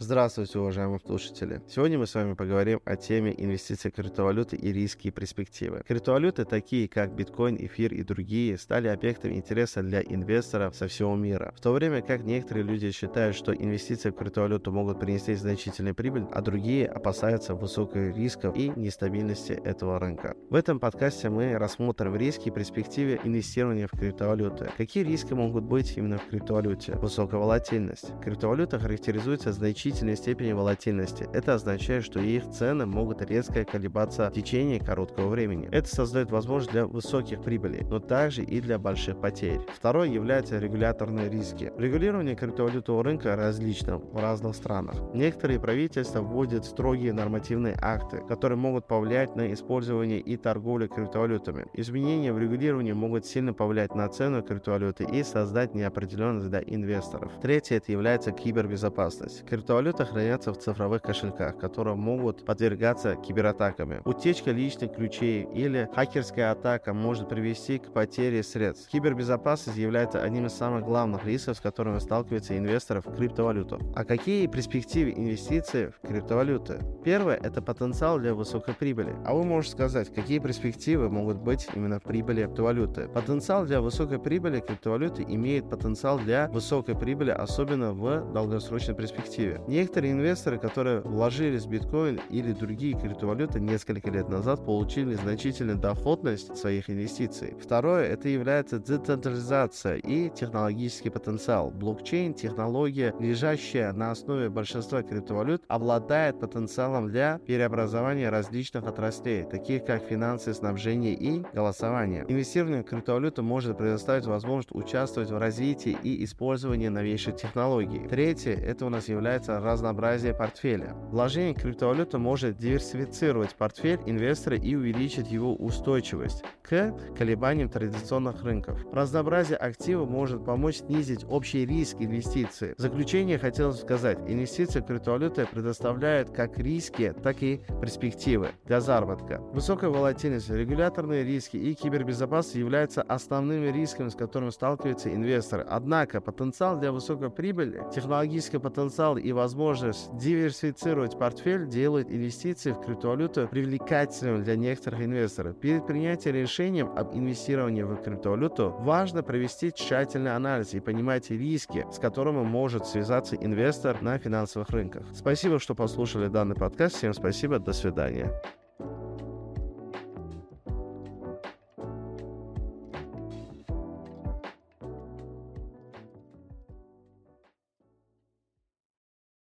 Здравствуйте, уважаемые слушатели! Сегодня мы с вами поговорим о теме инвестиций в криптовалюты и риски и перспективы. Криптовалюты, такие как биткоин, эфир и другие, стали объектом интереса для инвесторов со всего мира. В то время как некоторые люди считают, что инвестиции в криптовалюту могут принести значительную прибыль, а другие опасаются высоких рисков и нестабильности этого рынка. В этом подкасте мы рассмотрим риски и перспективы инвестирования в криптовалюты. Какие риски могут быть именно в криптовалюте? Высокая волатильность. Криптовалюта характеризуется значительной значительной степени волатильности. Это означает, что их цены могут резко колебаться в течение короткого времени. Это создает возможность для высоких прибылей, но также и для больших потерь. Второе является регуляторные риски. Регулирование криптовалютного рынка различно в разных странах. Некоторые правительства вводят строгие нормативные акты, которые могут повлиять на использование и торговлю криптовалютами. Изменения в регулировании могут сильно повлиять на цену криптовалюты и создать неопределенность для инвесторов. Третье это является кибербезопасность. Криптовалюта Криптовалюты хранятся в цифровых кошельках, которые могут подвергаться кибератаками. Утечка личных ключей или хакерская атака может привести к потере средств. Кибербезопасность является одним из самых главных рисков, с которыми сталкиваются инвесторы в криптовалюту. А какие перспективы инвестиций в криптовалюты? Первое – это потенциал для высокой прибыли. А вы можете сказать, какие перспективы могут быть именно в прибыли криптовалюты? Потенциал для высокой прибыли криптовалюты имеет потенциал для высокой прибыли, особенно в долгосрочной перспективе. Некоторые инвесторы, которые вложились в биткоин или другие криптовалюты несколько лет назад, получили значительную доходность своих инвестиций. Второе, это является децентрализация и технологический потенциал. Блокчейн, технология, лежащая на основе большинства криптовалют, обладает потенциалом для преобразования различных отраслей, таких как финансы, снабжение и голосование. Инвестирование в криптовалюту может предоставить возможность участвовать в развитии и использовании новейших технологий. Третье, это у нас является разнообразие портфеля. Вложение в криптовалюту может диверсифицировать портфель инвестора и увеличить его устойчивость к колебаниям традиционных рынков. Разнообразие активов может помочь снизить общий риск инвестиций. В заключение хотелось сказать, инвестиции в криптовалюты предоставляют как риски, так и перспективы для заработка. Высокая волатильность, регуляторные риски и кибербезопасность являются основными рисками, с которыми сталкиваются инвесторы. Однако потенциал для высокой прибыли, технологический потенциал и возможность диверсифицировать портфель делает инвестиции в криптовалюту привлекательным для некоторых инвесторов. Перед принятием решения об инвестировании в криптовалюту важно провести тщательный анализ и понимать риски, с которыми может связаться инвестор на финансовых рынках. Спасибо, что послушали данный подкаст. Всем спасибо. До свидания.